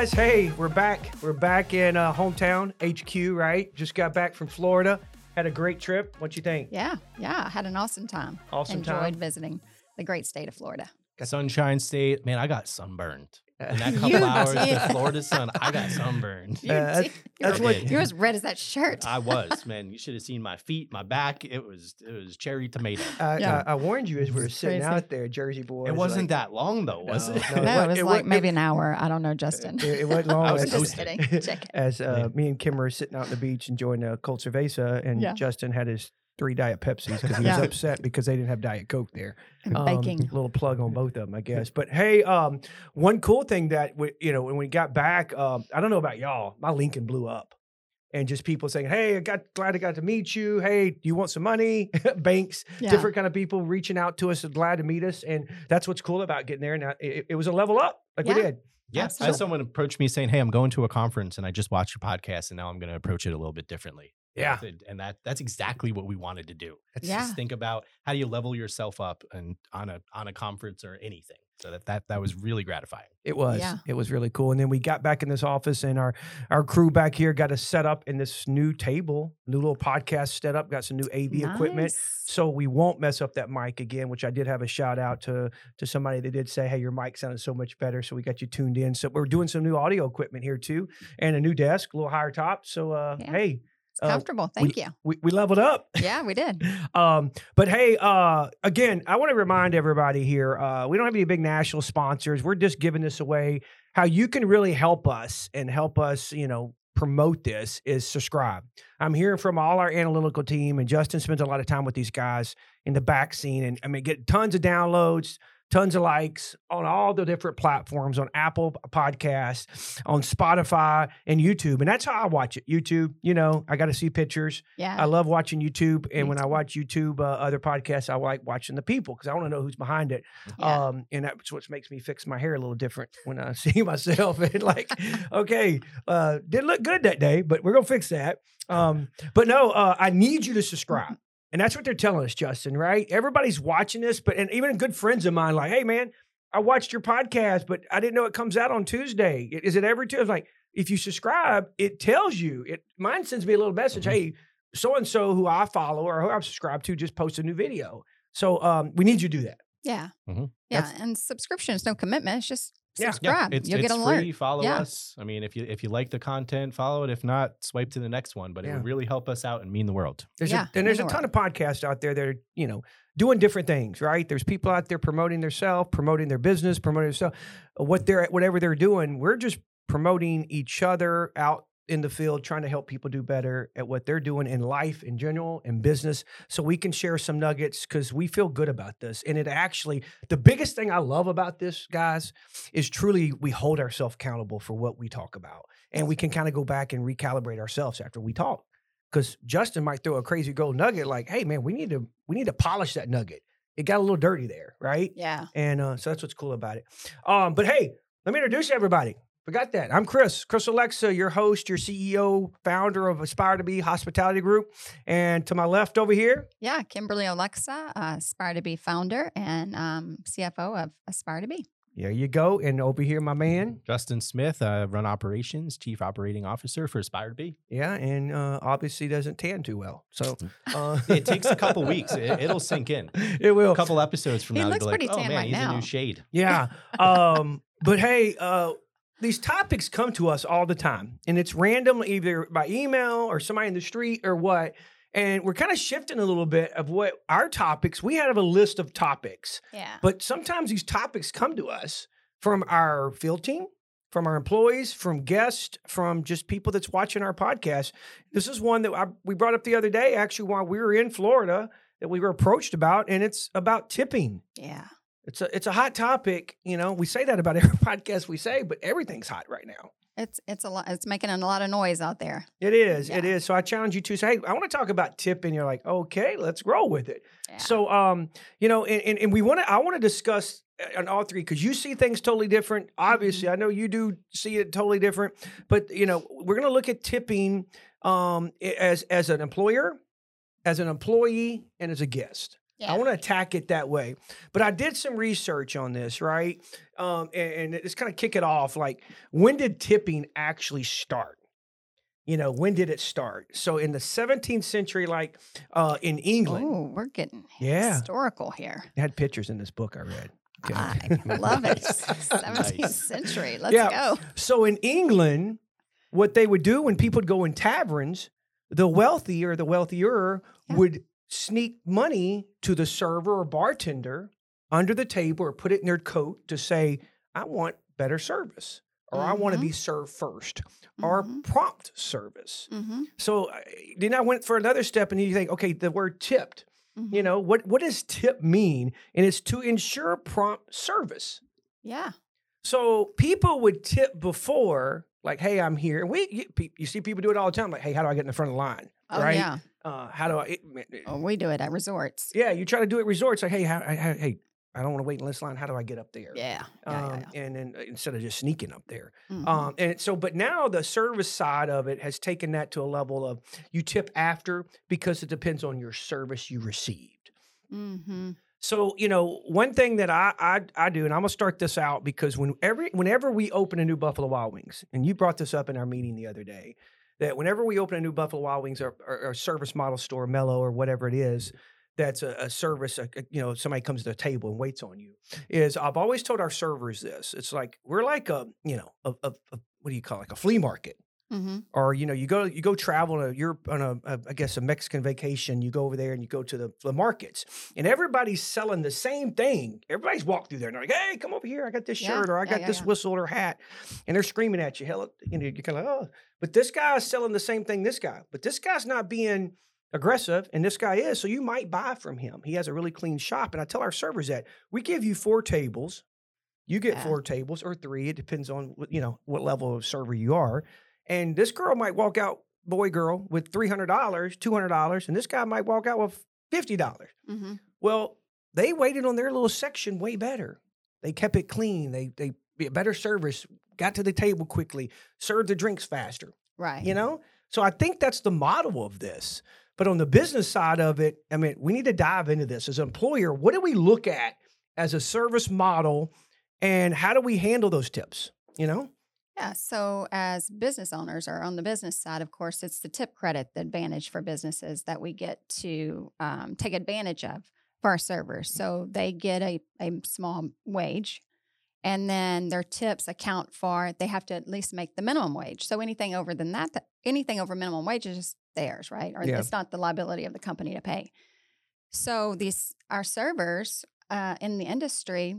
guys. Hey, we're back. We're back in uh, hometown, HQ, right? Just got back from Florida. Had a great trip. What you think? Yeah, yeah. I had an awesome time. Awesome Enjoyed time? visiting the great state of Florida. Sunshine State. Man, I got sunburned. In that You couple hours did. in Florida sun, I got sunburned. You Uh, that's- did. that's You're- what- You're as red as that shirt. I was, man. You should have seen my feet, my back. It was it was cherry tomato. I, Yeah. I, I warned you as we were sitting crazy. out there, Jersey boys. It wasn't like, that long though, was No, it? no, no, wa- it was it like wa- maybe an hour. I don't know, Justin. It, it wasn't long. I was as- just toasted. kidding. Check it. as uh, me and Kim were sitting out on the beach enjoying a cold cerveza, and Yeah. Justin had his three diet Pepsis because he Yeah. was upset because they didn't have diet Coke there. Um, baking. little plug on both of them, I guess. But hey, um, one cool thing that we, you know when we got back, um, I don't know about y'all, my LinkedIn blew up, and just people saying, "Hey, I got glad I got to meet you. Hey, do you want some money?" Banks, Yeah. different kind of people reaching out to us, and glad to meet us, and that's what's cool about getting there. Now it, it was a level up, like we Yeah. did. Yeah, I had someone approach me saying, "Hey, I'm going to a conference and I just watched your podcast, and now I'm going to approach it a little bit differently." Yeah. and and that that's exactly what we wanted to do. Let's Yeah. just think about how do you level yourself up and on a on a conference or anything. So that that that was really gratifying. It was. Yeah. It was really cool. And then we got back in this office, and our our crew back here got us set up in this new table, new little podcast set up. Got some new AV equipment, so we won't mess up that mic again. Which I did have a shout out to to somebody that did say, "Hey, your mic sounded so much better." So we got you tuned in. So we're doing some new audio equipment here too, and a new desk, a little higher top. So uh, Yeah. hey, It's uh, comfortable. Thank you. we we leveled up. Yeah, we did. Um, but hey, uh, again, I want to remind everybody here, uh, we don't have any big national sponsors. We're just giving this away. How you can really help us and help us, you know, promote this is subscribe. I'm hearing from all our analytical team, and Justin spends a lot of time with these guys in the back scene, and I mean, get tons of downloads. Tons of likes on all the different platforms on Apple Podcasts, on Spotify, and YouTube. And that's how I watch it. YouTube, you know, I got to see pictures. Yeah. I love watching YouTube, and Me when I watch YouTube, uh, other podcasts, I like watching the people because I want to know who's behind it. yeah. Um, and that's what makes me fix my hair a little different when I see myself and like, okay, uh, didn't look good that day, but we're gonna fix that. Um, but no, uh, I need you to subscribe, and that's what they're telling us, Justin. Right? Everybody's watching this, but and even good friends of mine, like, hey man, I watched your podcast, but I didn't know it comes out on Tuesday. Is it every Tuesday? Like, if you subscribe, it tells you. It mine sends me a little message. Mhm. Hey, so and so who I follow or who I've subscribed to just posted a new video. So um, we need you to do that. yeah. Mhm. Yeah. That's- And subscription is no commitment. It's just Yeah. Yeah, subscribe. it's, You'll it's get an alert. Follow Yeah. us. I mean, if you if you like the content, follow it. If not, swipe to the next one. But it Yeah. would really help us out and mean the world. There's Yeah, a, and there's a anywhere. ton of podcasts out there that are, you know, doing different things, right? There's people out there promoting their self, promoting their business, promoting their stuff, what they're whatever they're doing. We're just promoting each other out in the field, trying to help people do better at what they're doing in life in general and business. So we can share some nuggets because we feel good about this. And it actually, the biggest thing I love about this, guys, is truly we hold ourselves accountable for what we talk about. And we can kind of go back and recalibrate ourselves after we talk because Justin might throw a crazy gold nugget like, "Hey, man, we need to we need to polish that nugget. It got a little dirty there, right?" Yeah. And uh, so that's what's cool about it. Um, but hey, let me introduce everybody. Forgot that. I'm Chris, Chris Alexa, your host, your CEO, founder of Aspire to Be Hospitality Group. And to my left over here, Yeah. Kimberly Alexa, uh, Aspire to Be founder and um, CFO of Aspire to Be. there you go. And over here, my man. Justin Smith, uh, run operations, chief operating officer for Aspire to Be. Yeah, and uh, obviously doesn't tan too well. So uh, It takes a couple weeks. It, it'll sink in. It will. A couple episodes from He now, they'll looks be like, pretty "Oh tan man, right he's a now." new shade." Yeah. Um, but hey, uh, these topics come to us all the time, and it's random, either by email or somebody in the street or what. And we're kind of shifting a little bit of what our topics. We have a list of topics, Yeah. but sometimes these topics come to us from our field team, from our employees, from guests, from just people that's watching our podcast. This is one that I, we brought up the other day, actually, while we were in Florida, that we were approached about, and it's about tipping. Yeah. It's a it's a hot topic. You know, we say that about every podcast we say, but everything's hot right now. It's it's a lot. It's making a lot of noise out there. It is. It Yeah. is. So I challenge you to say, hey, I want to talk about tipping. You're like, okay, let's roll with it. Yeah. So, um, you know, and, and, and we want to, I want to discuss uh, on all three because you see things totally different. Obviously, Mm-hmm. I know you do see it totally different, but you know, we're going to look at tipping um, as as an employer, as an employee, and as a guest. Yeah. I want to attack it that way. But I did some research on this, right? Um, and, and it's kind of kick it off. Like, when did tipping actually start? You know, when did it start? So in the 17th century, like uh, in England, Oh, we're getting Yeah. historical here. it had pictures in this book I read. Okay. I love it. 17th Nice. century. Let's Yeah. go. So in England, what they would do when people would go in taverns, the wealthy or the wealthier Yeah. would sneak money to the server or bartender under the table or put it in their coat to say, I want better service or I want to Mhm. be served first or Mhm. prompt service. Mm-hmm. So then I went for another step and you think, okay, the word tipped, Mm-hmm. you know, what, what does tip mean? And it's to ensure prompt service. Yeah. So people would tip before, like, "Hey, I'm here." And we, you, you see people do it all the time. Like, "Hey, how do I get in the front of the line?" Oh, right? yeah. Uh, how do I? It, it- Oh, we do it at resorts. yeah, you try to do it at resorts. Like, "Hey, how, how, hey, I don't want to wait in this line. How do I get up there?" Yeah. Yeah. Um, yeah, And then uh, instead of just sneaking up there, yeah. Mhm. um, and so, but now the service side of it has taken that to a level of you tip after because it depends on your service you received. Mhm. So you know, one thing that I I, I do, and I'm gonna start this out because whenever whenever we open a new Buffalo Wild Wings, and you brought this up in our meeting the other day, that whenever we open a new Buffalo Wild Wings or, or, or service model store, Mellow or whatever it is, that's a, a service, a, a- you know, somebody comes to the table and waits on you. Is I've always told our servers this. It's like we're like a you know a what do you call it? like a flea market Mhm. or you know you go you go travel on a you're on a, a I guess a Mexican vacation you go over there and you go to the, the markets and everybody's selling the same thing. Everybody's walked through there and they're like hey come over here. I got this Yeah, shirt or I yeah, got yeah, this whistle or hat and they're screaming at you hell you know you're kind of like oh. But this guy's selling the same thing this guy but this guy's not being aggressive and this guy is so you might buy from him. He has a really clean shop and I tell our servers that we give you four tables. You get Yeah. four tables or three it depends on what you know what level of server you are and this girl might walk out, boy, girl, with $300, $200, and this guy might walk out with $50. Mhm. Well, they waited on their little section way better. They kept it clean. They, they, better service, got to the table quickly, served the drinks faster, Right. you know? So I think that's the model of this. But on the business side of it, I mean, we need to dive into this as an employer. What do we look at as a service model and how do we handle those tips? You know? Yeah. So, as business owners or on the business side, of course, it's the tip credit, the advantage for businesses that we get to um, take advantage of for our servers. So, they get a, a small wage and then their tips account for, they have to at least make the minimum wage. So, anything over than that, anything over minimum wage is theirs, right? Or Yeah. it's not the liability of the company to pay. So, these, our servers uh, in the industry,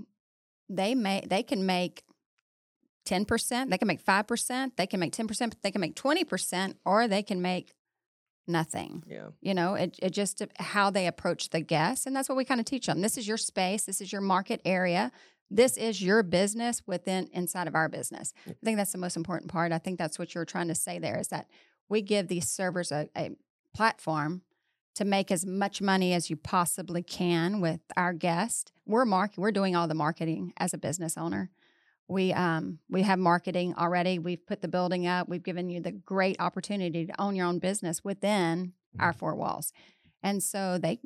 they may, they can make 10%, they can make 5%, they can make 10%, they can make 20%, or they can make nothing. Yeah. You know, it, it just how they approach the guests. And that's what we kind of teach them. This is your space, this is your market area. This is your business within inside of our business. I think that's the most important part. I think that's what you're trying to say there is that we give these servers a, a platform to make as much money as you possibly can with our guest. We're mark we're doing all the marketing as a business owner. We um we have marketing already. We've put the building up. We've given you the great opportunity to own your own business within our four walls. And so they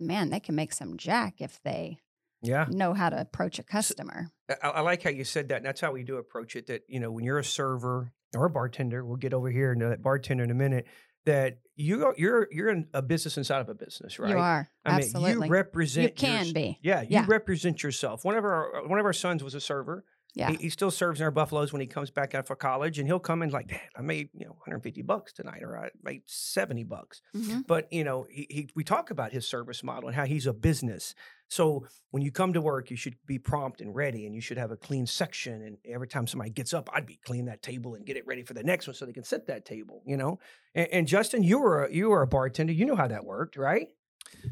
man, they can make some jack if they Yeah. know how to approach a customer. I, I like how you said that. And that's how we do approach it. That, you know, when you're a server or a bartender, we'll get over here into that bartender in a minute, that you are, you're, you're in a business inside of a business, right? You are. I mean, absolutely. you represent, You can yours- be. Yeah. You Yeah. represent yourself. One of our, one of our sons was a server. Yeah. He, he still serves in our buffaloes when he comes back out for college and he'll come in like, Dad, I made, you know, 150 bucks tonight or I made 70 bucks. Mhm. But you know, he, he we talk about his service model and how he's a business. So when you come to work, you should be prompt and ready, and you should have a clean section. And every time somebody gets up, I'd be clean that table and get it ready for the next one so they can set that table. You know. And, and Justin, you were a, you were a bartender. You know how that worked, right?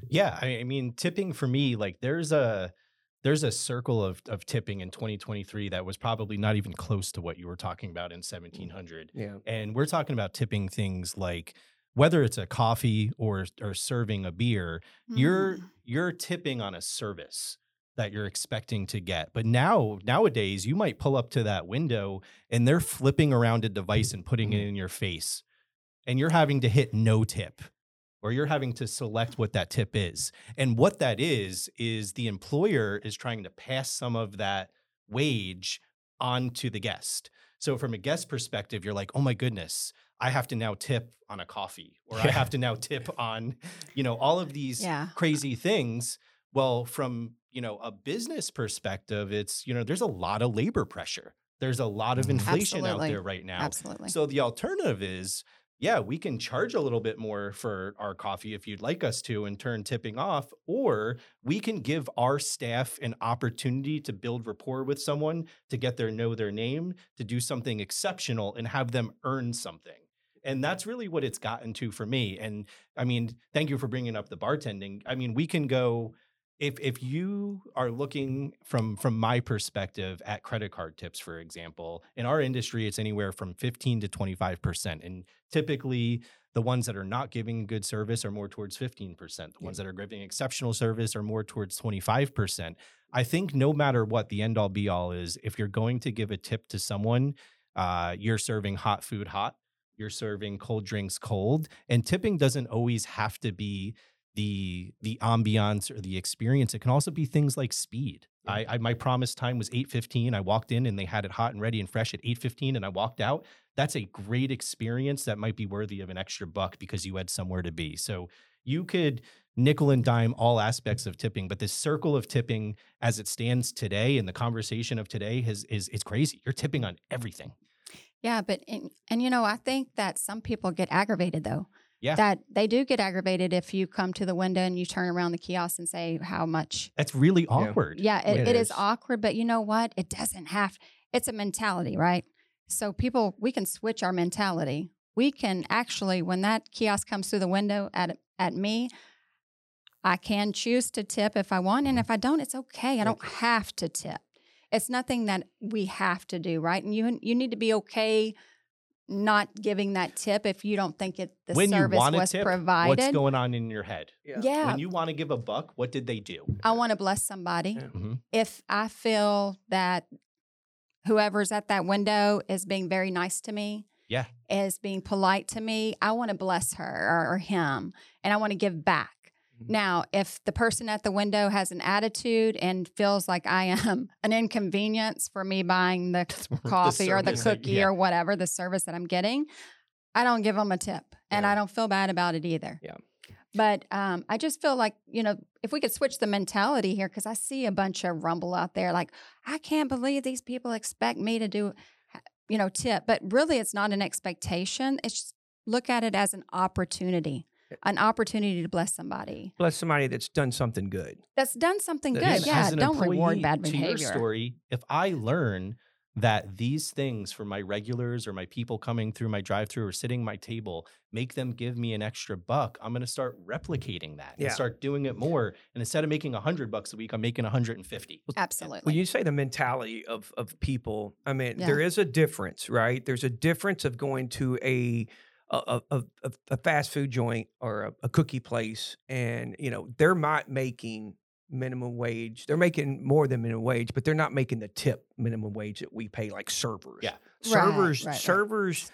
Yeah, I I mean, tipping for me, like there's a there's a circle of of tipping in 2023 that was probably not even close to what you were talking about in 1700. Yeah. And we're talking about tipping things like whether it's a coffee or or serving a beer, you're Mm. you're tipping on a service that you're expecting to get. But now nowadays you might pull up to that window and they're flipping around a device and putting it in your face. And you're having to hit no tip. Or you're having to select what that tip is. And what that is, is the employer is trying to pass some of that wage on to the guest. So from a guest perspective, you're like, oh my goodness, I have to now tip on a coffee, or I have to now tip on, you know, all of these Yeah. crazy things. Well, from you know a business perspective, it's you know there's a lot of labor pressure. There's a lot of Mhm. inflation out there right now. Absolutely. So the alternative is, yeah, we can charge a little bit more for our coffee if you'd like us to and turn tipping off, or we can give our staff an opportunity to build rapport with someone, to get their know their name, to do something exceptional and have them earn something. And that's really what it's gotten to for me. And I mean, thank you for bringing up the bartending. I mean, we can go if if you are looking from from my perspective at credit card tips for example in our industry it's anywhere from 15 to 25% and typically the ones that are not giving good service are more towards 15% the Yeah. ones that are giving exceptional service are more towards 25% i think no matter what the end all be all is if you're going to give a tip to someone uh, you're serving hot food hot you're serving cold drinks cold and tipping doesn't always have to be the the ambiance or the experience it can also be things like speed. Yeah. I, I my promised time was 8.15 i walked in and they had it hot and ready and fresh at 8.15 and i walked out. That's a great experience that might be worthy of an extra buck because you had somewhere to be. So you could nickel and dime all aspects of tipping but this circle of tipping as it stands today and the conversation of today has is it's crazy. You're tipping on everything. Yeah, but and, and you know, I think that some people get aggravated though. Yeah. That they do get aggravated if you come to the window and you turn around the kiosk and say how much. that's really awkward Yeah, it, It it is is. awkward, but you know what? It doesn't have. It's a mentality, right? So people, we can switch our mentality. We can actually, when that kiosk comes through the window at at me, I can choose to tip if I want, and mm-hmm. if I don't, it's okay. I don't have to tip. It's nothing that we have to do, right? And you you need to be okay not giving that tip if you don't think it the when you service want to was tip provided. what's going on in your head yeah, when you want to give a buck what did they do I want to bless somebody. Yeah. Mhm. If I feel that whoever's at that window is being very nice to me, Yeah. is being polite to me, I want to bless her or, or him, and I want to give back. Mhm. Now, if the person at the window has an attitude and feels like I am an inconvenience for me buying the coffee or the cookie yeah. or whatever the service that I'm getting, I don't give them a tip, and Yeah. I don't feel bad about it either. Yeah. But um, I just feel like you know if we could switch the mentality here, because I see a bunch of rumble out there, like I can't believe these people expect me to do, you know, tip. But really, it's not an expectation. It's just look at it as an opportunity, an opportunity to bless somebody Bless somebody that's done something good. that's done something That good. is- Yeah, don't reward bad to behavior. your story, if I learn that these things for my regulars or my people coming through my drive-through or sitting my table make them give me an extra buck, I'm going to start replicating that Yeah. and start doing it more. And instead of making 100 bucks a week, I'm making 150. Absolutely. When you say the mentality of of people, I mean, Yeah. there is a difference, right? There's a difference of going to a a, a, a, a fast food joint or a, a cookie place, and you know they're not making minimum wage. They're making more than minimum wage, but they're not making the tip minimum wage that we pay like servers. Yeah. servers, right, right. servers,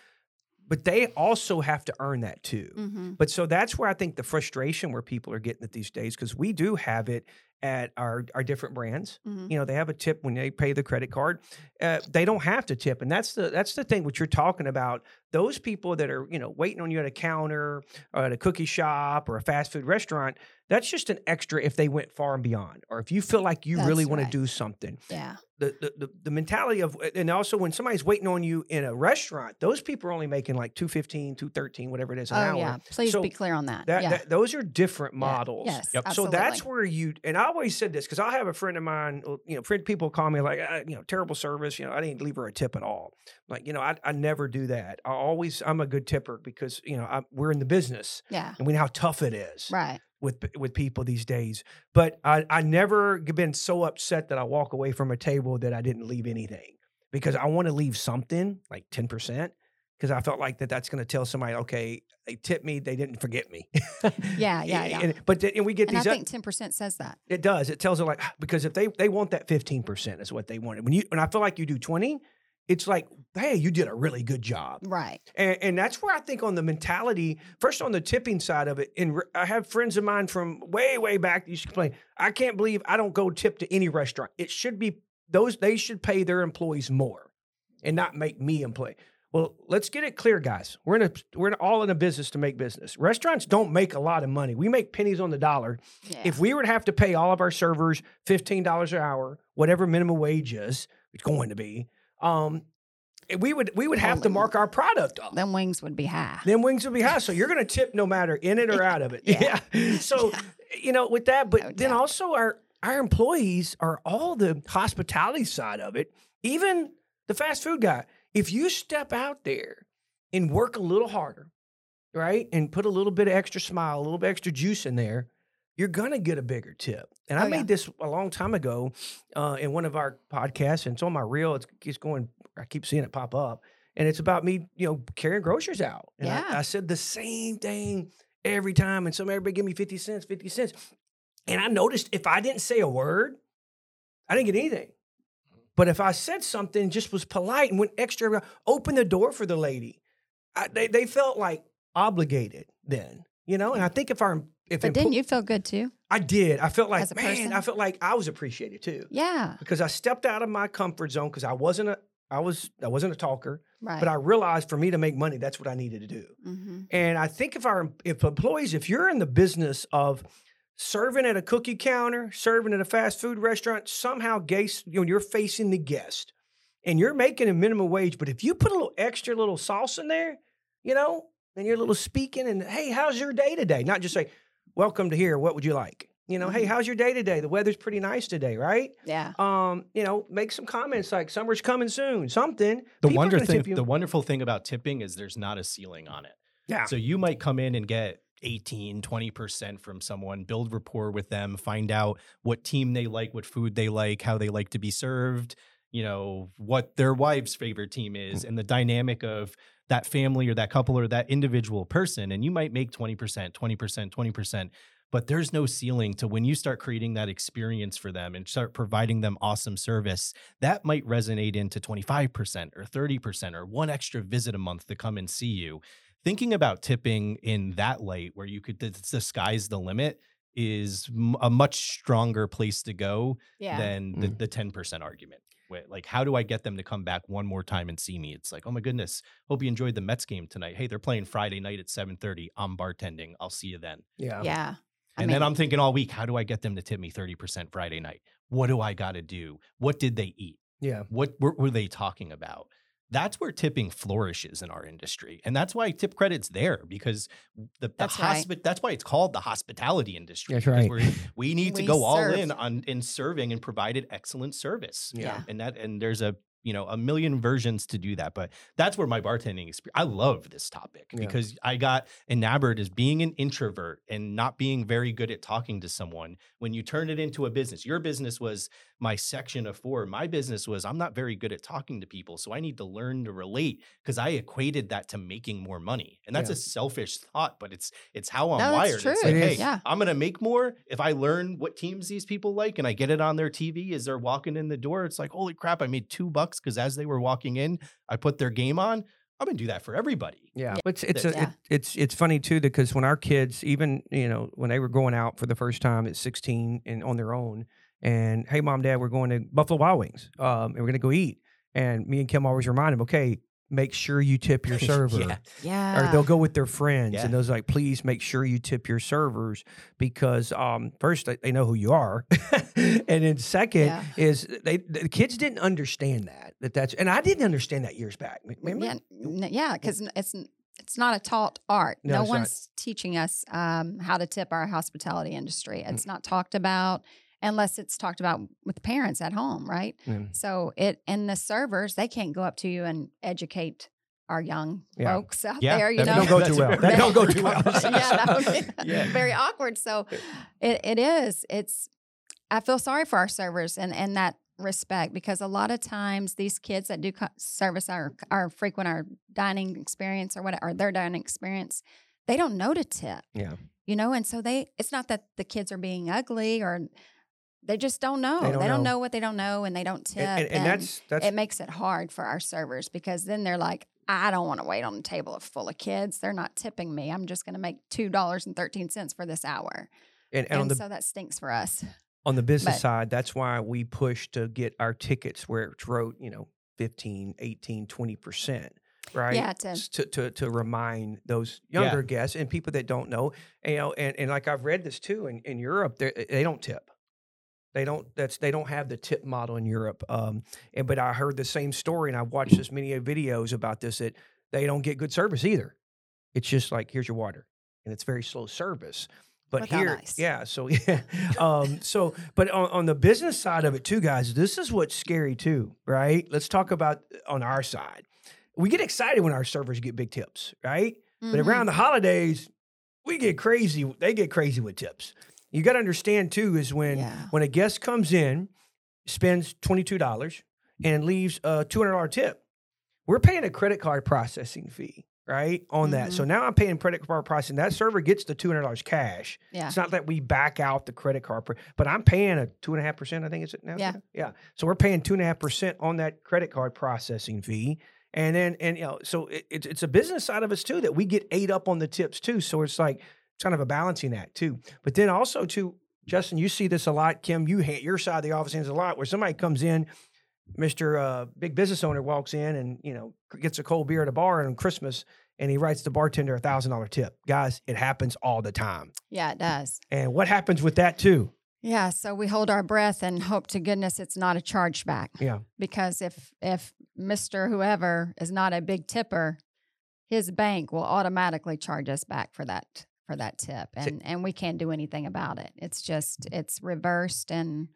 but they also have to earn that too. hmm But so that's where I think the frustration where people are getting it these days because we do have it at our our different brands. hmm You know, they have a tip when they pay the credit card. Uh, they don't have to tip, and that's the that's the thing. What you're talking about, those people that are you know waiting on you at a counter or at a cookie shop or a fast food restaurant. That's just an extra if they went far and beyond, or if you feel like you really That's want right. to do something. Yeah. The, the the the mentality of and also when somebody's waiting on you in a restaurant, those people are only making like 215, 213, whatever it is an Oh hour. yeah. Please So be clear on that. That, yeah. that those are different Yeah. models. Yes. Yep. So that's where you and I always said this because I'll have a friend of mine, you know, friend people call me like, uh, you know, terrible service. You know, I didn't leave her a tip at all. Like, you know, I, I never do that. I always I'm a good tipper because you know I, we're in the business Yeah. and we know how tough it is Right. with with people these days. But I I never been so upset that I walk away from a table that I didn't leave anything because I want to leave something like ten percent because I felt like that that's going to tell somebody, okay, they tipped me, they didn't forget me. Yeah, yeah, yeah. And, but then, and we get And I these. up- think ten percent says that. it does. It tells her like because if they they want that fifteen percent is what they wanted. When you and I feel like you do twenty, it's like, hey, you did a really good job. Right. And, and that's where I think on the mentality, first on the tipping side of it, and re- I have friends of mine from way, way back that used to complain, I can't believe I don't go tip to any restaurant. It should be those, they should pay their employees more and not make me employ. Well, let's get it clear, guys. We're in a we're all in a business to make business. Restaurants don't make a lot of money. We make pennies on the dollar. Yeah. If we were to have to pay all of our servers fifteen dollars an hour, whatever minimum wage is, it's going to be, um, we would we would have to mark our product up. them wings would be high. Then wings would be high. So you're going to tip no matter in it or out of it. Yeah. Yeah. So you know with that, but No then doubt. also our our employees are all the hospitality side of it. Even the fast food guy. If you step out there and work a little harder, right, and put a little bit of extra smile, a little bit extra juice in there, you're gonna get a bigger tip. And I Oh, made yeah. this a long time ago uh, in one of our podcasts, and it's on my reel. It's, it's going. I keep seeing it pop up, and it's about me, you know, carrying groceries out. And I- Yeah. I, said the same thing every time, and some everybody give me fifty cents, fifty cents, and I noticed if I didn't say a word, I didn't get anything. But if I said something, just was polite and went extra, open the door for the lady, I, they they felt like obligated then, you know. And I think if our if But didn't you feel good too? I did. I felt like, man, person? I felt like I was appreciated too Yeah. because I stepped out of my comfort zone because I wasn't a, I was, I wasn't a talker, Right. but I realized for me to make money, that's what I needed to do. hmm And I think if our, if employees, if you're in the business of serving at a cookie counter, serving at a fast food restaurant, somehow guess, you know, you're facing the guest and you're making a minimum wage, but if you put a little extra little sauce in there, you know, and you're a little speaking and hey, how's your day today? Not just say, welcome to here. What would you like? You know, hey, Mhm. how's your day today? The weather's pretty nice today, right? Yeah. Um, you know, make some comments like summer's coming soon, something. The People wonder thing, the wonderful thing about tipping is there's not a ceiling on it. yeah. So you might come in and get 18, 20% from someone, build rapport with them, find out what team they like, what food they like, how they like to be served, you know, what their wife's favorite team Mm. is, and the dynamic of that family or that couple or that individual person. And you might make 20%, 20%, 20%. But there's no ceiling to when you start creating that experience for them and start providing them awesome service, that might resonate into 25% or 30% or one extra visit a month to come and see you thinking about tipping in that light where you could the, the sky's the limit is a much stronger place to go Yeah. than the, mm. the 10% argument Wait, like how do i get them to come back one more time and see me it's like oh my goodness hope you enjoyed the mets game tonight hey they're playing friday night at 7.30 i'm bartending i'll see you then yeah. yeah. I and mean, then i'm thinking all week how do i get them to tip me 30% friday night what do i got to do what did they eat Yeah. what were, were they talking about? That's where tipping flourishes in our industry, and that's why tip credit's there because the, the That's right. That's why it's called the hospitality industry. That's right. We need to We go all in on in serving and provided excellent service. Yeah. and that and there's a you know a million versions to do that, but that's where my bartending experience. I love this topic Yeah. because I got enamored as being an introvert and not being very good at talking to someone. When you turn it into a business, your business was my section of four. My business was I'm not very good at talking to people, so I need to learn to relate because I equated that to making more money, and that's Yeah. a selfish thought, but it's it's how I'm No, wired. It's like, It hey. Yeah. I'm gonna make more if I learn what teams these people like, and I get it on their TV as they're walking in the door. It's like, holy crap, I made two bucks because as they were walking in, I put their game on. I'm gonna do that for everybody. Yeah, it's it's a, Yeah. it, it's it's funny too because when our kids, even you know, when they were going out for the first time at 16 and on their own, and hey, mom, dad, we're going to Buffalo Wild Wings, um, and we're gonna go eat, and me and Kim always remind them, okay, make sure you tip your server. yeah. yeah. Or they'll go with their friends, Yeah. and those like, please make sure you tip your servers because um, first they, they know who you are, and then second Yeah. is they the kids didn't understand that that that's, and I didn't understand that years back. Remember? Yeah, yeah, because it's it's not a taught art. No, No, it's not. one's teaching us um, how to tip our hospitality industry. Mm. It's not talked about unless it's talked about with parents at home, right? Mm. So it and the servers they can't go up to you and educate our young Yeah. folks out Yeah, there. You that know, don't go too well. very That don't go awkward too well. yeah, that would be Yeah. very awkward. So it, it is. It's I feel sorry for our servers and and that respect because a lot of times these kids that do co- service our our frequent our dining experience or what or their dining experience, they don't know to tip. Yeah. You know, and so they it's not that the kids are being ugly or they just don't know. They They don't don't, know. know. what they don't know, and they don't tip. and, and, and that's that's it makes it hard for our servers because then they're like, I don't want to wait on a table full of kids. They're not tipping me. I'm just going to make two dollars and thirteen cents for this hour, and, and and, the so that stinks for us. on the business But- side, that's why we push to get our tickets where it's wrote, you know, 15, 18, 20%, right? Yeah, to- S- to, to, to remind those Yeah. younger guests and people that don't know, you know, and, and like I've read this too, in, in Europe, they they don't tip. They don't. That's they don't have the tip model in Europe. Um, and but I heard the same story, and I've watched this many videos about this that they don't get good service either. It's just like here's your water, and it's very slow service. But Without here, ice. yeah. So yeah. um, so but on, on the business side of it too, guys, this is what's scary too, right? Let's talk about uh, on our side. We get excited when our servers get big tips, right? But Mhm. around the holidays, we get crazy. They get crazy with tips. You got to understand too is when Yeah. when a guest comes in, spends twenty two dollars and leaves a two hundred dollar tip, we're paying a credit card processing fee, right? On that. Mm-hmm. So now I'm paying credit card processing. That server gets the two hundred dollars cash. yeah, It's not that we back out the credit card, but I'm paying a two and a half percent. I think it's now. Yeah. yeah. So we're paying two and a half percent on that credit card processing fee, and then and you know, so it, it's it's a business side of us too that we get ate up on the tips too. So it's like kind of a balancing act too. But then also too, Justin, you see this a lot. Kim, you ha- your side of the office hands a lot where somebody comes in. Mr. Uh, big business owner walks in and you know gets a cold beer at a bar on Christmas, and he writes the bartender a thousand dollar tip. Guys, it happens all the time. yeah, it does. And what happens with that too? Yeah, so we hold our breath and hope to goodness it's not a chargeback. Yeah. Because if if Mr. Whoever is not a big tipper, his bank will automatically charge us back for that for that tip. So- And and we can't do anything about it. It's just it's reversed and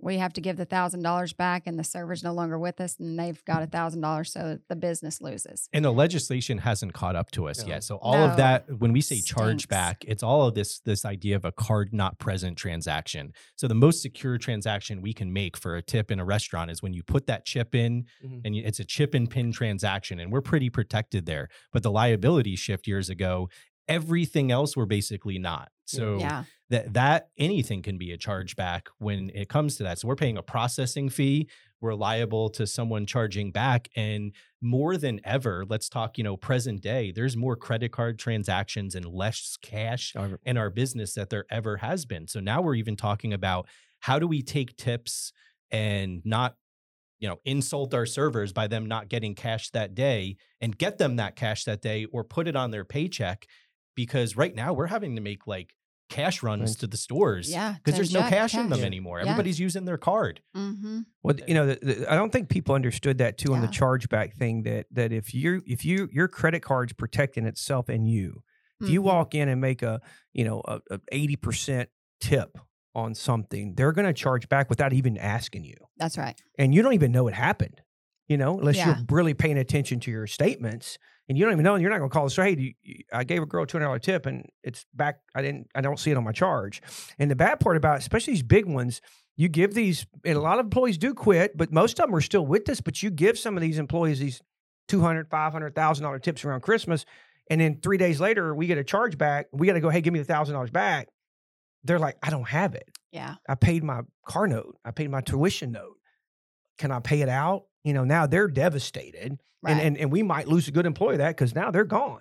we have to give the thousand dollars back and the server's no longer with us and they've got a thousand dollars so the business loses. And the legislation hasn't caught up to us No. yet. So all No. of that, when we say Stinks. chargeback, it's all of this this idea of a card not present transaction. So the most secure transaction we can make for a tip in a restaurant is when you put that chip in, Mhm. and it's a chip and pin transaction, and we're pretty protected there. But the liability shift years ago, everything else we're basically not. So yeah. that that anything can be a chargeback when it comes to that. So we're paying a processing fee. We're liable to someone charging back, and more than ever, let's talk. You know, present day. There's more credit card transactions and less cash in our business that there ever has been. So now we're even talking about how do we take tips and not you know insult our servers by them not getting cash that day and get them that cash that day or put it on their paycheck because right now we're having to make like cash runs Right. to the stores Yeah. because there's no inject cash, in them anymore Yeah. everybody's using their card Mm-hmm. Well, you know, the, the, I don't think people understood that too on the chargeback thing. That that if you if you your credit card's protecting itself and you, if you Mhm. walk in and make a you know a eighty percent tip on something, they're going to charge back without even asking you, That's right. and you don't even know it happened. You know, unless Yeah. you're really paying attention to your statements, and you don't even know, and you're not going to call and say, "Hey, do you, I gave a girl a two hundred dollar tip, and it's back. I didn't. I don't see it on my charge." And the bad part about, especially these big ones, you give these, and a lot of employees do quit, but most of them are still with us. But you give some of these employees these two hundred, five hundred thousand dollar tips around Christmas, and then three days later we get a charge back. We got to go, "Hey, give me the thousand dollars back." They're like, "I don't have it." Yeah. I paid my car note. I paid my tuition note. Can I pay it out? You know, now they're devastated. Right. And, and and we might lose a good employee that because now they're gone.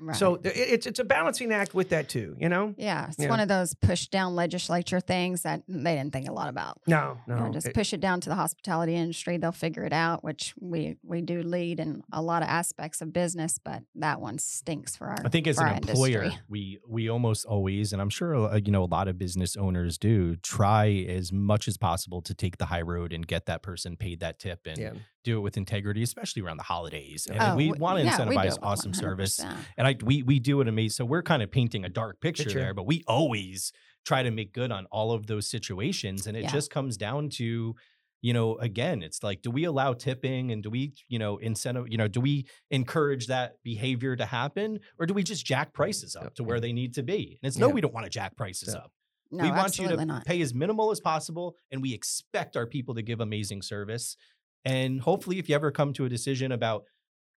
right. So th- it's it's a balancing act with that too, you know? Yeah, it's Yeah. one of those push down legislature things that they didn't think a lot about. No, no. You know, just it- push it down to the hospitality industry; they'll figure it out. Which we we do lead in a lot of aspects of business, but that one stinks for our. i think as an our employer industry. we we almost always and i'm sure uh, you know a lot of business owners do try as much as possible to take the high road and get that person paid that tip and yeah. Do it with integrity especially around the holidays And Oh, we want to yeah, incentivize awesome service 100%. and I we we do it amazing. So we're kind of painting a dark picture, Picture. there, but we always try to make good on all of those situations, and it Yeah. just comes down to, you know, again, it's like, do we allow tipping, and do we, you know, incentive, you know, do we encourage that behavior to happen, or do we just jack prices up to where they need to be? And it's no, Yeah. we don't want to jack prices up. No, we want you to not. pay as minimal as possible, and we expect our people to give amazing service. And hopefully, if you ever come to a decision about,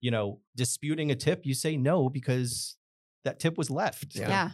you know, disputing a tip, you say no because that tip was left. Yeah.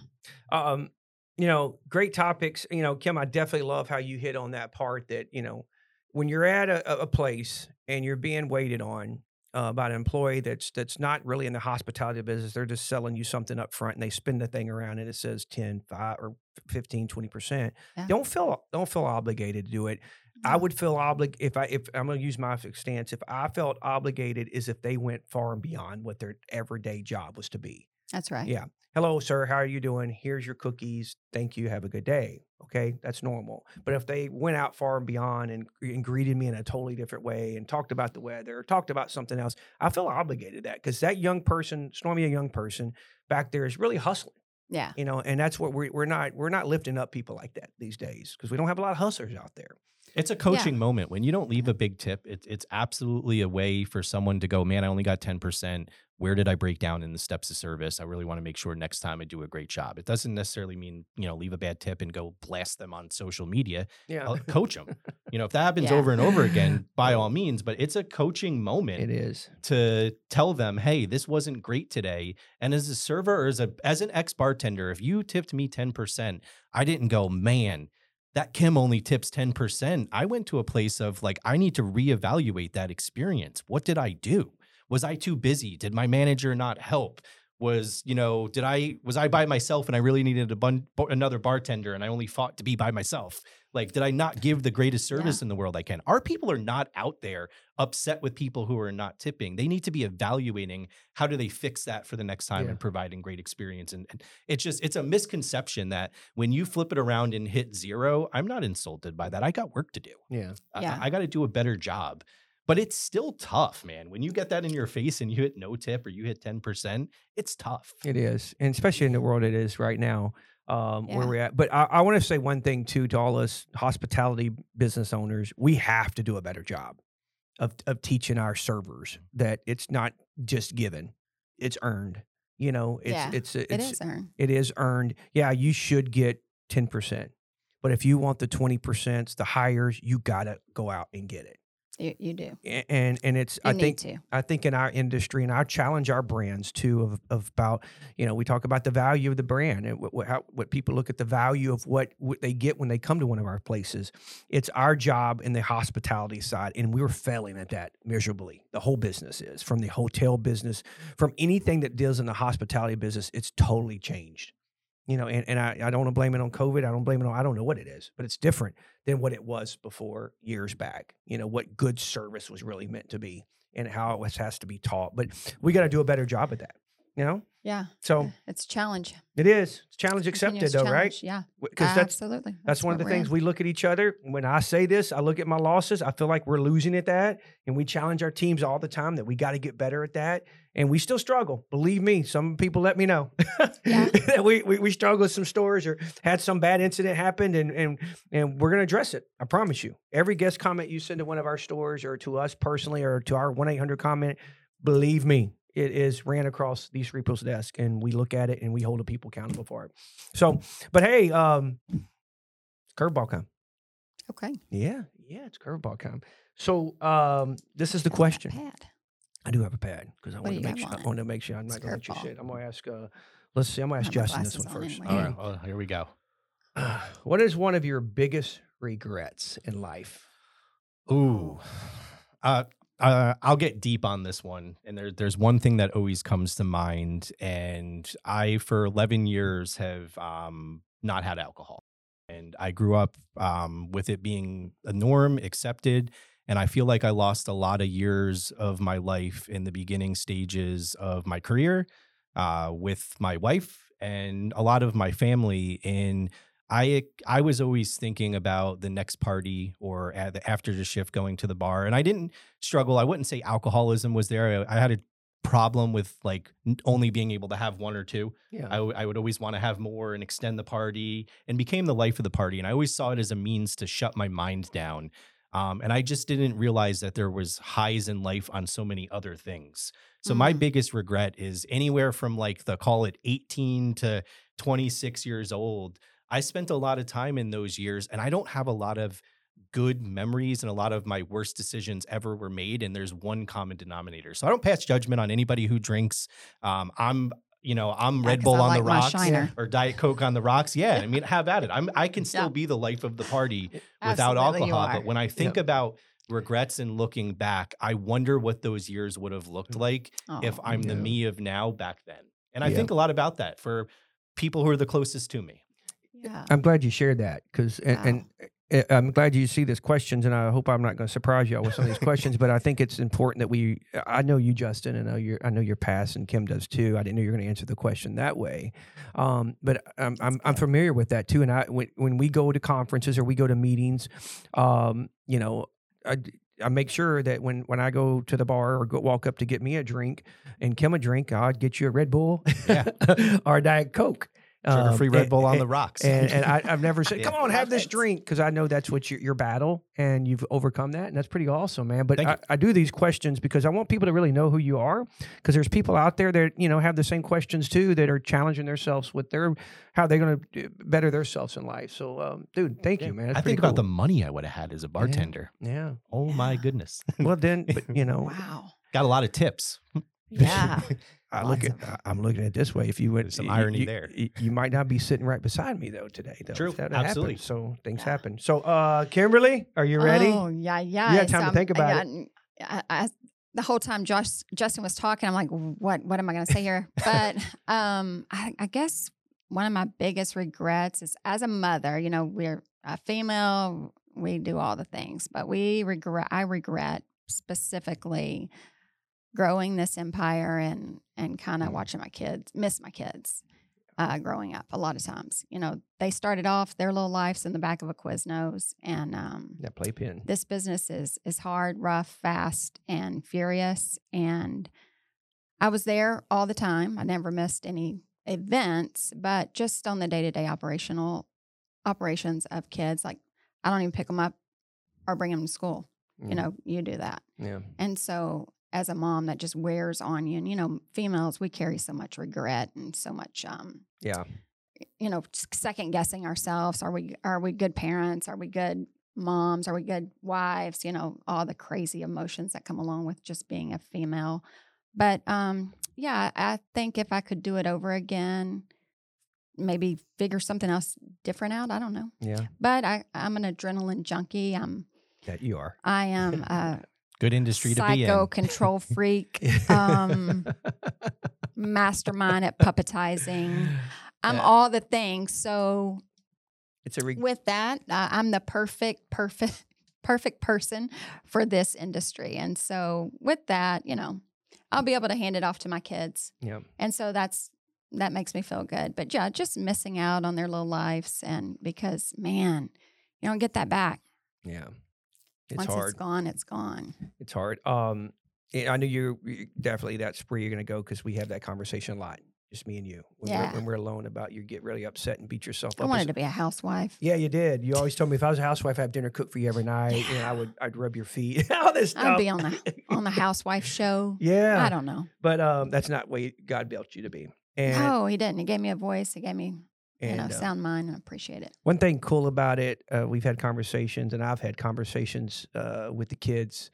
yeah. Um, you know, great topics. You know, Kim, I definitely love how you hit on that part that, you know, when you're at a, a place and you're being waited on uh, by an employee that's that's not really in the hospitality business, they're just selling you something up front and they spin the thing around and it says 10, 5 or 15, 20%. Yeah. Don't feel don't feel obligated to do it. I mm-hmm. would feel obligated if I if I'm going to use my stance. If I felt obligated, is if they went far and beyond what their everyday job was to be. That's right. Yeah. Hello, sir. How are you doing? Here's your cookies. Thank you. Have a good day. Okay. That's normal. But if they went out far and beyond and, and greeted me in a totally different way and talked about the weather or talked about something else, I feel obligated to that because that young person, Stormy, a young person back there is really hustling, Yeah. you know, and that's what we're, we're not, we're not lifting up people like that these days because we don't have a lot of hustlers out there. It's a coaching moment. When you don't leave a big tip, it, it's absolutely a way for someone to go, man, I only got 10%. Where did I break down in the steps of service? I really want to make sure next time I do a great job. It doesn't necessarily mean, you know, leave a bad tip and go blast them on social media. Yeah. I'll coach them. You know, if that happens Yeah. over and over again, by all means, but it's a coaching moment it is. to tell them, hey, this wasn't great today. And as a server or as a as an ex bartender, if you tipped me 10%, I didn't go, man, that Kim only tips 10%. I went to a place of like, I need to reevaluate that experience. What did I do? Was I too busy? Did my manager not help? Was, you know, did I, was I by myself and I really needed a bun, another bartender and I only fought to be by myself? Like, did I not give the greatest Yeah. service in the world I can? Our people are not out there upset with people who are not tipping. They need to be evaluating how do they fix that for the next time Yeah. and providing great experience. And, and it's just it's a misconception that when you flip it around and hit zero, I'm not insulted by that. I got work to do. Yeah. I- Yeah. I, got to do a better job. But it's still tough, man. When you get that in your face and you hit no tip or you hit 10%, it's tough. It is, and especially in the world it is right now, um, where we're at. But I, I want to say one thing too to all us hospitality business owners: we have to do a better job of of teaching our servers that it's not just given; it's earned. You know, it's Yeah, it's it's It is earned. it is earned. Yeah, you should get ten percent, but if you want the twenty percent, the hires, you gotta go out and get it. You, you do. And and it's I need think to. I think in our industry, and I challenge our brands too of, of about you know we talk about the value of the brand and what, what, how, what people look at the value of what, what they get when they come to one of our places. It's our job in the hospitality side, and we're failing at that miserably. The whole business is from the hotel business, from anything that deals in the hospitality business. It's totally changed. You know, and, and I, I don't want to blame it on COVID. I don't blame it on I don't know what it is, but it's different than what it was before years back. You know, what good service was really meant to be and how it was, has to be taught. But we got to do a better job at that. You know, Yeah. so It's a challenge. it is it's challenge accepted Continuous though, right? Yeah. Because that's Absolutely. that's one of the we're in. things we look at each other. When I say this, I look at my losses. I feel like we're losing at that, and we challenge our teams all the time that we got to get better at that. And we still struggle. Believe me, some people let me know Yeah. that we, we we struggle with some stores or had some bad incident happened, and and and we're gonna address it. I promise you. Every guest comment you send to one of our stores or to us personally or to our one eight hundred comment, believe me, it is ran across these three people's desk, and we look at it and we hold the people accountable for it. So, but hey, um, curveball come. Okay. Yeah, yeah, it's curveball come. So, um, this is the question. Pad. I do have a pad because I want to make sure. I on it? want to make sure I'm It's not going to let you curveball. sit. I'm going to ask. Uh, let's see. I'm going to ask I have my Justin this glasses one on first. anyway. All Well, here we go. what is one of your biggest regrets in life? Ooh. Uh, uh, I'll get deep on this one. And there, there's one thing that always comes to mind. And I, for 11 years, have um, not had alcohol. And I grew up um, with it being a norm, accepted. And I feel like I lost a lot of years of my life in the beginning stages of my career uh, with my wife and a lot of my family in I I was always thinking about the next party or at the, after the shift going to the bar, and I didn't struggle. I wouldn't say alcoholism was there. I, I had a problem with like only being able to have one or two. Yeah. I, w- I would always want to have more and extend the party, and became the life of the party. And I always saw it as a means to shut my mind down. Um, and I just didn't realize that there was highs in life on so many other things. So my Mhm. biggest regret is anywhere from like the call it 18 to 26 years old. I spent a lot of time in those years and I don't have a lot of good memories and a lot of my worst decisions ever were made and there's one common denominator. So I don't pass judgment on anybody who drinks. Um, I'm you know, I'm Yeah, Red 'cause Bull I on like the rocks or Diet Coke on the rocks. Yeah, I mean, have at it. I'm I can still Yeah. be the life of the party without Absolutely alcohol. But when I think about regrets and looking back, I wonder what those years would have looked like if Oh, I'm the me of now back then. And I Yeah. think a lot about that for people who are the closest to me. yeah. I'm glad you shared that because, and, and uh, I'm glad you see these questions, and I hope I'm not going to surprise y'all with some of these questions. But I think it's important that we. I know you, Justin, and I know your. I know your past, and Kim does too. I didn't know you were going to answer the question that way, um, but I'm I'm, I'm familiar with that too. And I when when we go to conferences or we go to meetings, um, you know, I, I make sure that when, when I go to the bar or go walk up to get me a drink and Kim a drink, I'd get you a Red Bull Yeah. or a Diet Coke. Sugar free Um, Red and- Bull on and- the rocks. and, and I, I've never said, Yeah. "Come on, have this drink," because I know that's what your your battle, and you've overcome that, and that's pretty awesome, man. But I. I do these questions because I want people to really know who you are, because there's people out there that you know have the same questions too that are challenging themselves with their how they're going to better themselves in life. So, um, dude, thank you, man. That's I pretty think about the money I would have had as a bartender. yeah. Oh my goodness. Well, then, but you know, Wow. Got a lot of tips. Yeah. I look at I- I'm looking at it this way. If you went, There's some you- irony you- there. You, you might not be sitting right beside me though today. Though, True. that Absolutely. happens. So things Yeah. happen. So, uh, Kimberly, are you ready? Oh, yeah, yeah. You had time to um, think about yeah, it. n- I, I, the whole time Josh Justin was talking, I'm like, what what am I going to say here? But um, I, I guess one of my biggest regrets is as a mother. You know, we're a female. We do all the things, but we regret. I regret specifically growing this empire and and kind of Mm. watching my kids miss my kids uh, growing up a lot of times. You know, they started off their little lives in the back of a Quiznos, and um, That playpen. this business is is hard, rough, fast, and furious. And I was there all the time. I never missed any events, but just on the day to day operational operations of kids, like I don't even pick them up or bring them to school. You know, you do that. Yeah. And so as a mom, that just wears on you. And you know, females, we carry so much regret and so much um, Yeah. you know, second guessing ourselves. Are we are we good parents? Are we good moms? Are we good wives? You know, all the crazy emotions that come along with just being a female. But um, yeah, I think if I could do it over again, maybe figure something else different out. I don't know. Yeah. But I, I'm an adrenaline junkie. I'm That you are. I am a Good industry to be psycho control freak, um, mastermind at puppetizing. I'm Yeah. all the things. So it's a re- with that, uh, I'm the perfect, perfect, perfect person for this industry. And so with that, you know, I'll be able to hand it off to my kids. yeah. And so that's that makes me feel good. But yeah, just missing out on their little lives and because man, you don't get that back. Yeah. It's Once hard. it's gone, it's gone. It's hard. Um, I know you're definitely that's where you're going to go because we have that conversation a lot, just me and you. When, Yeah. we're, when we're alone about you get really upset and beat yourself I up. I wanted to be a housewife. yeah, you did. You always told me if I was a housewife, I'd have dinner cooked for you every night, and I would I'd rub your feet. All this stuff. I'd be on the on the housewife show. yeah, I don't know. but um, that's not what God built you to be. And, no, he didn't. He gave me a voice. He gave me, you and know, uh, sound mind and appreciate it. One thing cool about it, uh, we've had conversations, and I've had conversations uh, with the kids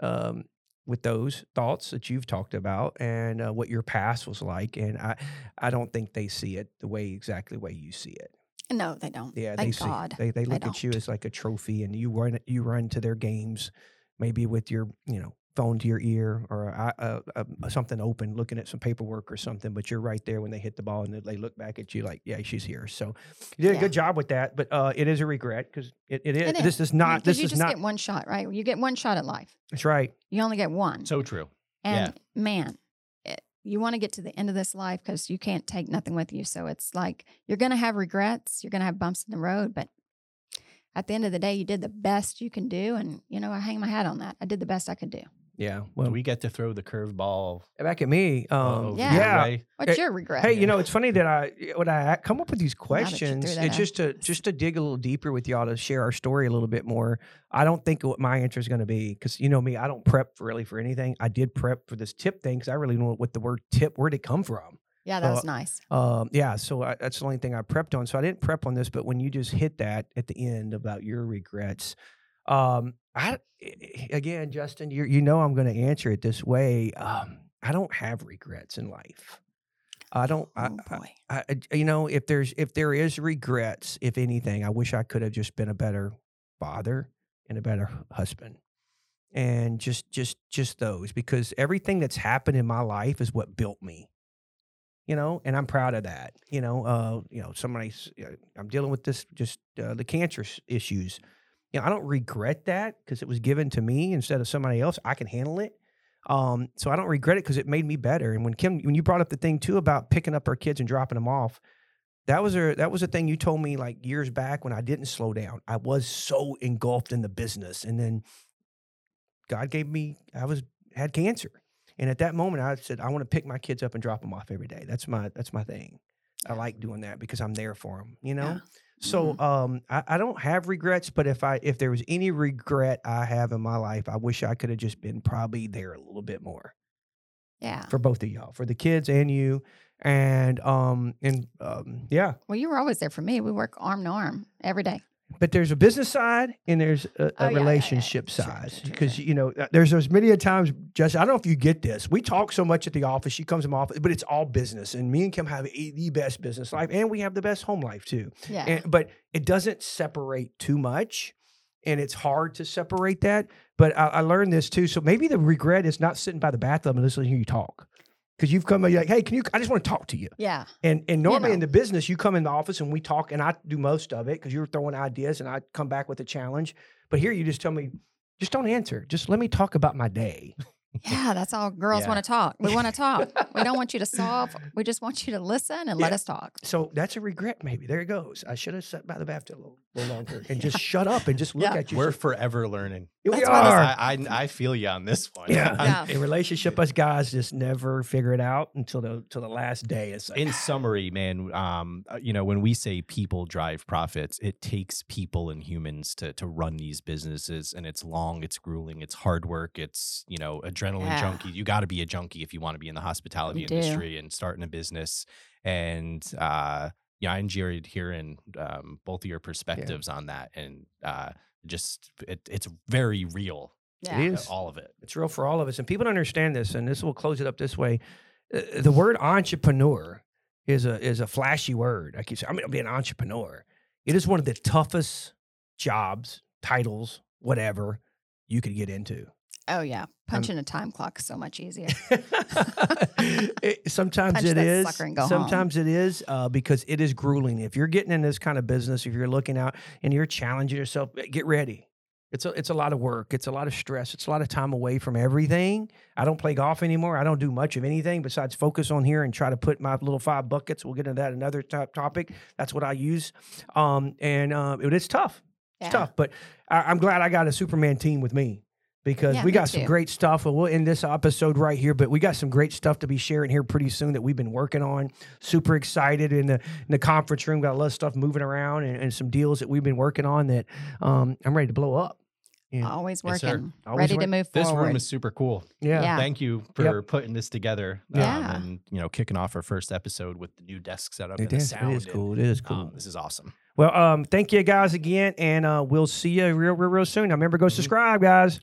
um, with those thoughts that you've talked about and uh, what your past was like. And I, I don't think they see it the way exactly the way you see it. No, they don't. Yeah, Thank they God. see they they look at you as like a trophy, and you run you run to their games, maybe with your you know phone to your ear or a, a, a, something open, looking at some paperwork or something. But you're right there when they hit the ball, and they look back at you like, yeah, she's here. So you did a good job with that, but uh, it is a regret because it, it is. It This is. is not. Because This you is just not. get one shot, right? You get one shot at life. That's right. You only get one. So true. and man, it, you want to get to the end of this life because you can't take nothing with you. So it's like you're going to have regrets. You're going to have bumps in the road, but at the end of the day, you did the best you can do. And, you know, I hang my hat on that. I did the best I could do. Yeah. Well, we get to throw the curveball back at me. uh, Um, Yeah. yeah. way? What's your regret? Hey, you know, it's funny that I when I come up with these Now that you threw questions, that it's out. just to just to dig a little deeper with y'all to share our story a little bit more. I don't think what my answer is going to be because you know me, I don't prep really for anything. I did prep for this tip thing because I really know what the word tip where did it come from. yeah, that uh, was nice. Um, yeah, so I, that's the only thing I prepped on. So I didn't prep on this, but when you just hit that at the end about your regrets, um, I again, Justin, you you know I'm going to answer it this way. Um, I don't have regrets in life. I don't. I, Oh I- boy. I, I- you know, if there's if there is regrets, if anything, I wish I could have just been a better father and a better husband, and just just just those because everything that's happened in my life is what built me. You know, and I'm proud of that. You know, uh, you know, somebody's uh, I'm dealing with this just uh, the cancer issues. You know, I don't regret that because it was given to me instead of somebody else. I can handle it. Um, so I don't regret it because it made me better. And when Kim, when you brought up the thing too about picking up our kids and dropping them off, that was a that was a thing you told me like years back when I didn't slow down. I was so engulfed in the business, and then God gave me I was had cancer, and at that moment I said I want to pick my kids up and drop them off every day. That's my that's my thing. I like doing that because I'm there for them. You know. Yeah. So um, I, I don't have regrets, but if I if there was any regret I have in my life, I wish I could have just been probably there a little bit more Yeah. for both of y'all, for the kids and you, and um and um yeah. Well, you were always there for me. We work arm to arm every day. But there's a business side and there's a, Oh, a yeah, yeah, yeah. relationship Sure, side sure, sure, because sure. you know uh, there's as many a times. Just I don't know if you get this. We talk so much at the office. She comes to my office, but it's all business. And me and Kim have a, the best business life, and we have the best home life too. Yeah. And, but it doesn't separate too much. And it's hard to separate that. But I, I learned this too. So maybe the regret is not sitting by the bathtub and listening to you talk. Because you've come you're like, hey, can you? I just want to talk to you. yeah. And and normally know. in the business, you come in the office and we talk, and I do most of it because you're throwing ideas, and I come back with a challenge. But here, you just tell me, just don't answer. Just let me talk about my day. Yeah. That's all girls Yeah. want to talk. We want to talk. we don't want you to solve. We just want you to listen and let us talk. So that's a regret, maybe. There it goes. I should have sat by the bathtub a little, little longer and just shut up and just look Yeah. at you. We're So- forever learning. Here we are. I, I I feel you on this one. Yeah. I'm- Yeah. In relationship, us guys just never figure it out until the till the last day. It's like, in summary, man, um, uh, you know, when we say people drive profits, it takes people and humans to to run these businesses, and it's long, it's grueling, it's hard work, it's you know, adrenaline Yeah. junkie. You got to be a junkie if you want to be in the hospitality You do. industry and starting a business. And uh, yeah, I enjoyed hearing um, both of your perspectives on that, and uh, just it, it's very real, Yeah. It uh, all of it. It's real for all of us, and people don't understand this. And this will close it up this way: Uh, the word entrepreneur is a is a flashy word. I keep saying, I'm going to be an entrepreneur. It is one of the toughest jobs, titles, whatever you could get into. Oh yeah. Punching a time clock is so much easier. It- sometimes it is. go home. sometimes it is uh, because it is grueling. If you're getting in this kind of business, if you're looking out and you're challenging yourself, eh, get ready. It's a, it's a lot of work. It's a lot of stress. It's a lot of time away from everything. I don't play golf anymore. I don't do much of anything besides focus on here and try to put my little five buckets. We'll get into that another top topic. That's what I use. Um, and uh, it is tough. It's Yeah. tough, but I, I'm glad I got a Superman team with me because Yeah, we me got some too. great stuff. We'll end this episode right here, but we got some great stuff to be sharing here pretty soon that we've been working on. Super excited in the in the conference room. Got a lot of stuff moving around and, and some deals that we've been working on that um, I'm ready to blow up. Yeah. Always Yes, sir. working. Always ready to work- move This forward. room is super cool. Yeah. Yeah. Thank you for putting this together. um, Yeah. and you know, kicking off our first episode with the new desk setup It and the is, sound. it is and, cool. It is cool. um, this is awesome. well, um, thank you guys again, and uh, we'll see you real, real, real soon. Now, remember, go Mhm. subscribe, guys.